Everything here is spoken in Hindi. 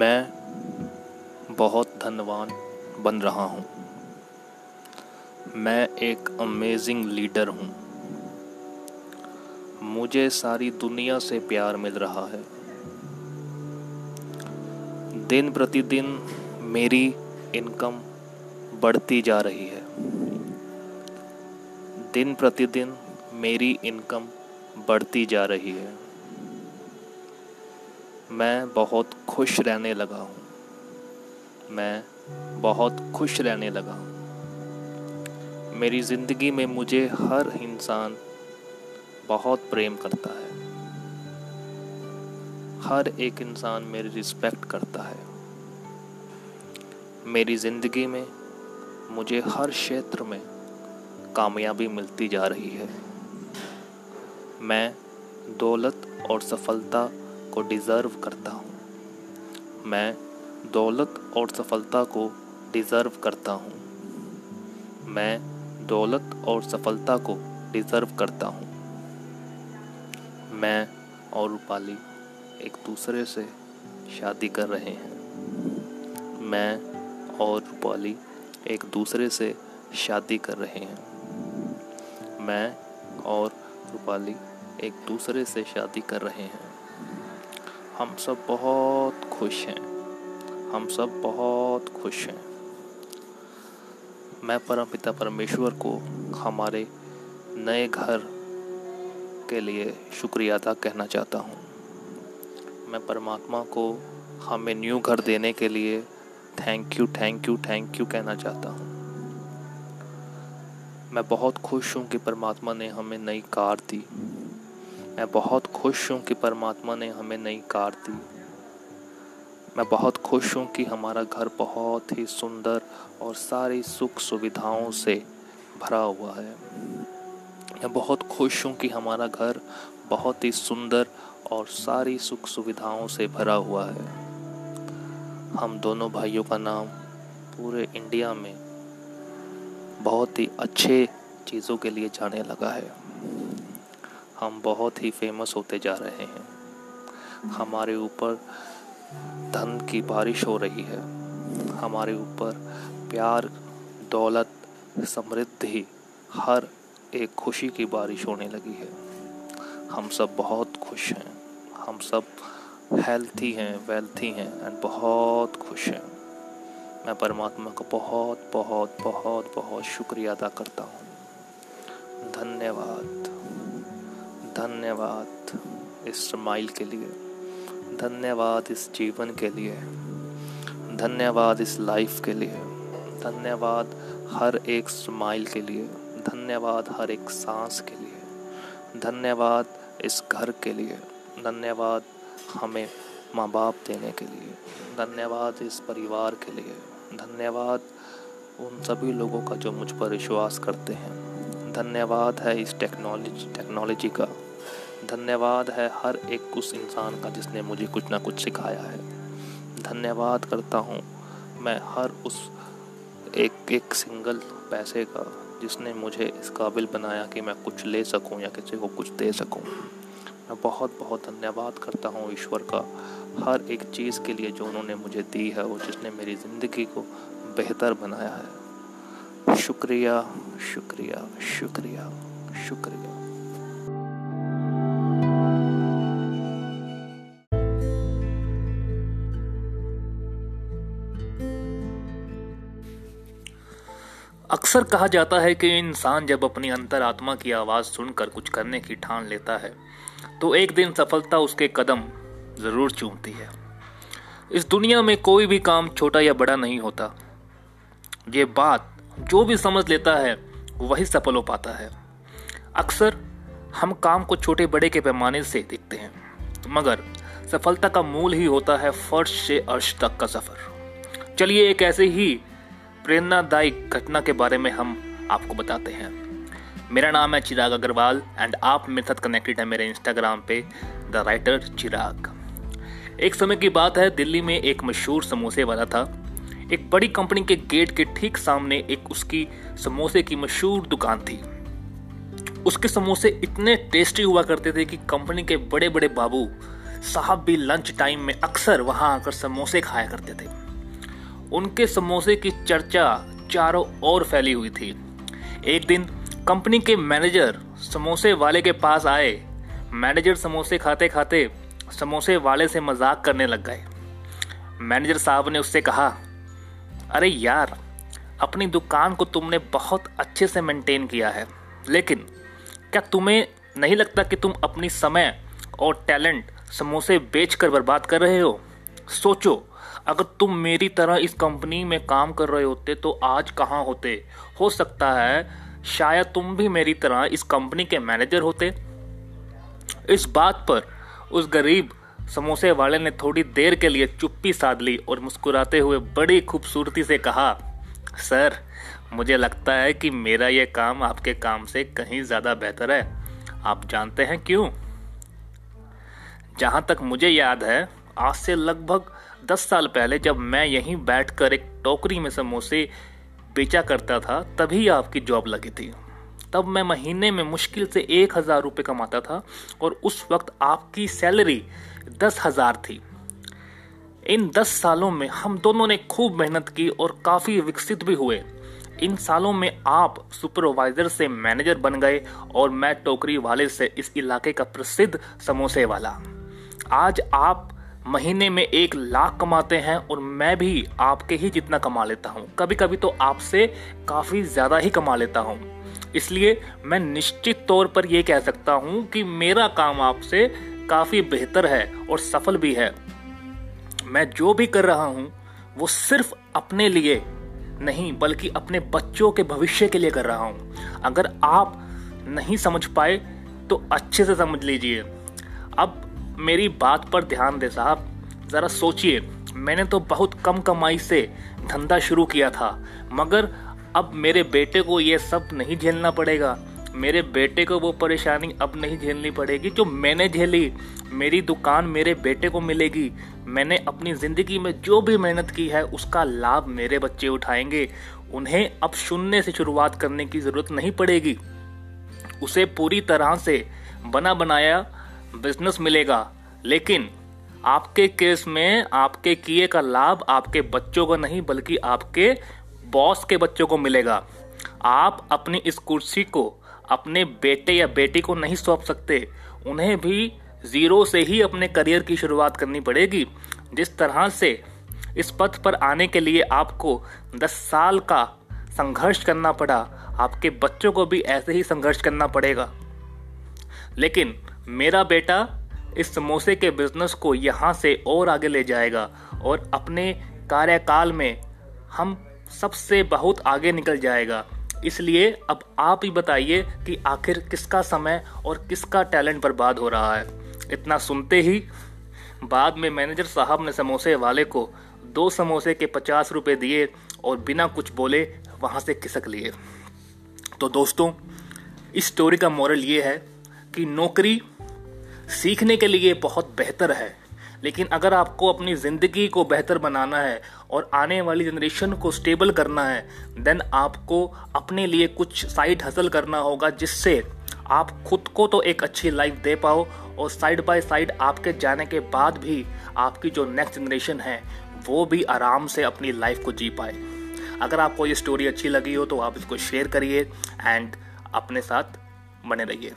मैं बहुत धनवान बन रहा हूँ। मैं एक अमेजिंग लीडर हूँ। मुझे सारी दुनिया से प्यार मिल रहा है। दिन प्रतिदिन मेरी इनकम बढ़ती जा रही है। दिन प्रतिदिन मेरी इनकम बढ़ती जा रही है। मैं बहुत खुश रहने लगा हूँ। मैं बहुत खुश रहने लगा हूँ। मेरी ज़िंदगी में मुझे हर इंसान बहुत प्रेम करता है। हर एक इंसान मेरी रिस्पेक्ट करता है। मेरी ज़िंदगी में मुझे हर क्षेत्र में कामयाबी मिलती जा रही है। मैं दौलत और सफलता को डिज़र्व करता हूँ। मैं दौलत और सफलता को डिज़र्व करता हूँ। मैं दौलत और सफलता को डिज़र्व करता हूँ। मैं और रूपाली एक दूसरे से शादी कर रहे हैं। मैं और रूपाली एक दूसरे से शादी कर रहे हैं। मैं और रूपाली एक दूसरे से शादी कर रहे हैं। हम सब बहुत खुश हैं। हम सब बहुत खुश हैं। मैं परम पिता परमेश्वर को हमारे नए घर के लिए शुक्रिया अदा कहना चाहता हूँ। मैं परमात्मा को हमें न्यू घर देने के लिए thank you thank you thank you कहना चाहता हूँ। मैं बहुत खुश हूँ कि परमात्मा ने हमें नई कार दी। मैं बहुत खुश हूँ कि परमात्मा ने हमें नई कार दी। मैं बहुत खुश हूँ कि हमारा घर बहुत ही सुंदर और सारी सुख सुविधाओं से भरा हुआ है। मैं बहुत खुश हूँ कि हमारा घर बहुत ही सुंदर और सारी सुख सुविधाओं से भरा हुआ है। हम दोनों भाइयों का नाम पूरे इंडिया में बहुत ही अच्छे चीज़ों के लिए जाने लगा है। हम बहुत ही फ़ेमस होते जा रहे हैं। हमारे ऊपर धन की बारिश हो रही है। हमारे ऊपर प्यार, दौलत, समृद्धि, हर एक खुशी की बारिश होने लगी है। हम सब बहुत खुश हैं। हम सब हेल्थी हैं वेल्थी हैं एंड बहुत खुश हैं। मैं परमात्मा का बहुत बहुत बहुत बहुत शुक्रिया अदा करता हूँ। धन्यवाद। धन्यवाद इस स्माइल के लिए। धन्यवाद इस जीवन के लिए। धन्यवाद इस लाइफ के लिए। धन्यवाद हर एक स्माइल के लिए। धन्यवाद हर एक सांस के लिए। धन्यवाद इस घर के लिए। धन्यवाद हमें माँ बाप देने के लिए। धन्यवाद इस परिवार के लिए। धन्यवाद उन सभी लोगों का जो मुझ पर विश्वास करते हैं। धन्यवाद है इस टेक्नोलॉजी टेक्नोलॉजी का। धन्यवाद है हर एक उस इंसान का जिसने मुझे कुछ ना कुछ सिखाया है। धन्यवाद करता हूँ मैं हर उस एक एक सिंगल पैसे का जिसने मुझे इस काबिल बनाया कि मैं कुछ ले सकूँ या किसी को कुछ दे सकूँ। मैं बहुत बहुत धन्यवाद करता हूँ ईश्वर का हर एक चीज़ के लिए जो उन्होंने मुझे दी है और जिसने मेरी ज़िंदगी को बेहतर बनाया है। शुक्रिया शुक्रिया शुक्रिया शुक्रिया। अक्सर कहा जाता है कि इंसान जब अपनी अंतर आत्मा की आवाज़ सुनकर कुछ करने की ठान लेता है तो एक दिन सफलता उसके कदम ज़रूर चूमती है। इस दुनिया में कोई भी काम छोटा या बड़ा नहीं होता। ये बात जो भी समझ लेता है, वही सफल हो पाता है। अक्सर हम काम को छोटे बड़े के पैमाने से देखते हैं, मगर सफलता का मूल ही होता है फर्श से अर्श तक का सफ़र। चलिए एक ऐसे ही प्रेरणादायी घटना के बारे में हम आपको बताते हैं। मेरा नाम है चिराग अग्रवाल एंड आप मेरे साथ कनेक्टेड है मेरे इंस्टाग्राम पे द राइटर चिराग। एक समय की बात है, दिल्ली में एक मशहूर समोसे वाला था। एक बड़ी कंपनी के गेट के ठीक सामने एक उसकी समोसे की मशहूर दुकान थी। उसके समोसे इतने टेस्टी हुआ करते थे कि कंपनी के बड़े बड़े बाबू साहब भी लंच टाइम में अक्सर वहाँ आकर समोसे खाया करते थे। उनके समोसे की चर्चा चारों ओर फैली हुई थी। एक दिन, कंपनी के मैनेजर समोसे वाले के पास आए। मैनेजर समोसे खाते खाते समोसे वाले से मज़ाक करने लग गए। मैनेजर साहब ने उससे कहा, अरे यार, अपनी दुकान को तुमने बहुत अच्छे से मेंटेन किया है, लेकिन क्या तुम्हें नहीं लगता कि तुम अपनी समय और टैलेंट समोसे बेचकर बर्बाद कर रहे हो? सोचो अगर तुम मेरी तरह इस कंपनी में काम कर रहे होते तो आज कहाँ होते? हो सकता है शायद तुम भी मेरी तरह इस कंपनी के मैनेजर होते। इस बात पर उस गरीब समोसे वाले ने थोड़ी देर के लिए चुप्पी साध ली और मुस्कुराते हुए बड़ी खूबसूरती से कहा, सर, मुझे लगता है कि मेरा यह काम आपके काम से कहीं ज़्यादा बेहतर है। आप जानते हैं क्यों? जहाँ तक मुझे याद है, आज से लगभग दस साल पहले जब मैं यहीं बैठकर एक टोकरी में समोसे बेचा करता था, तभी आपकी जॉब लगी थी। तब मैं महीने में मुश्किल से एक हज़ार रुपये कमाता था और उस वक्त आपकी सैलरी दस हज़ार थी। इन दस सालों में हम दोनों ने खूब मेहनत की और काफ़ी विकसित भी हुए। इन सालों में आप सुपरवाइजर से मैनेजर बन गए और मैं टोकरी वाले से इस इलाके का प्रसिद्ध समोसे वाला आज आप महीने में एक लाख कमाते हैं और मैं भी आपके ही जितना कमा लेता हूँ। कभी कभी तो आपसे काफ़ी ज़्यादा ही कमा लेता हूँ। इसलिए मैं निश्चित तौर पर यह कह सकता हूँ कि मेरा काम आपसे काफ़ी बेहतर है और सफल भी है। मैं जो भी कर रहा हूँ, वो सिर्फ़ अपने लिए नहीं, बल्कि अपने बच्चों के भविष्य के लिए कर रहा हूँ। अगर आप नहीं समझ पाए तो अच्छे से समझ लीजिए। अब मेरी बात पर ध्यान दे साहब। ज़रा सोचिए, मैंने तो बहुत कम कमाई से धंधा शुरू किया था, मगर अब मेरे बेटे को ये सब नहीं झेलना पड़ेगा। मेरे बेटे को वो परेशानी अब नहीं झेलनी पड़ेगी जो मैंने झेली। मेरी दुकान मेरे बेटे को मिलेगी। मैंने अपनी ज़िंदगी में जो भी मेहनत की है, उसका लाभ मेरे बच्चे उठाएँगे। उन्हें अब शून्य से शुरुआत करने की ज़रूरत नहीं पड़ेगी। उसे पूरी तरह से बना बनाया बिज़नेस मिलेगा। लेकिन आपके केस में आपके किए का लाभ आपके बच्चों को नहीं, बल्कि आपके बॉस के बच्चों को मिलेगा। आप अपनी इस कुर्सी को अपने बेटे या बेटी को नहीं सौंप सकते। उन्हें भी ज़ीरो से ही अपने करियर की शुरुआत करनी पड़ेगी। जिस तरह से इस पथ पर आने के लिए आपको 10 साल का संघर्ष करना पड़ा, आपके बच्चों को भी ऐसे ही संघर्ष करना पड़ेगा। लेकिन मेरा बेटा इस समोसे के बिज़नेस को यहाँ से और आगे ले जाएगा और अपने कार्यकाल में हम सबसे बहुत आगे निकल जाएगा। इसलिए अब आप ही बताइए कि आखिर किसका समय और किसका टैलेंट बर्बाद हो रहा है। इतना सुनते ही बाद में मैनेजर साहब ने समोसे वाले को दो समोसे के पचास रुपये दिए और बिना कुछ बोले वहाँ से खिसक लिए। तो दोस्तों, इस स्टोरी का मॉरल ये है कि नौकरी सीखने के लिए बहुत बेहतर है। लेकिन अगर आपको अपनी ज़िंदगी को बेहतर बनाना है और आने वाली जनरेशन को स्टेबल करना है देन आपको अपने लिए कुछ साइड हसल करना होगा जिससे आप खुद को तो एक अच्छी लाइफ दे पाओ और साइड बाय साइड आपके जाने के बाद भी आपकी जो नेक्स्ट जनरेशन है, वो भी आराम से अपनी लाइफ को जी पाए। अगर आपको ये स्टोरी अच्छी लगी हो तो आप इसको शेयर करिए एंड अपने साथ बने रहिए।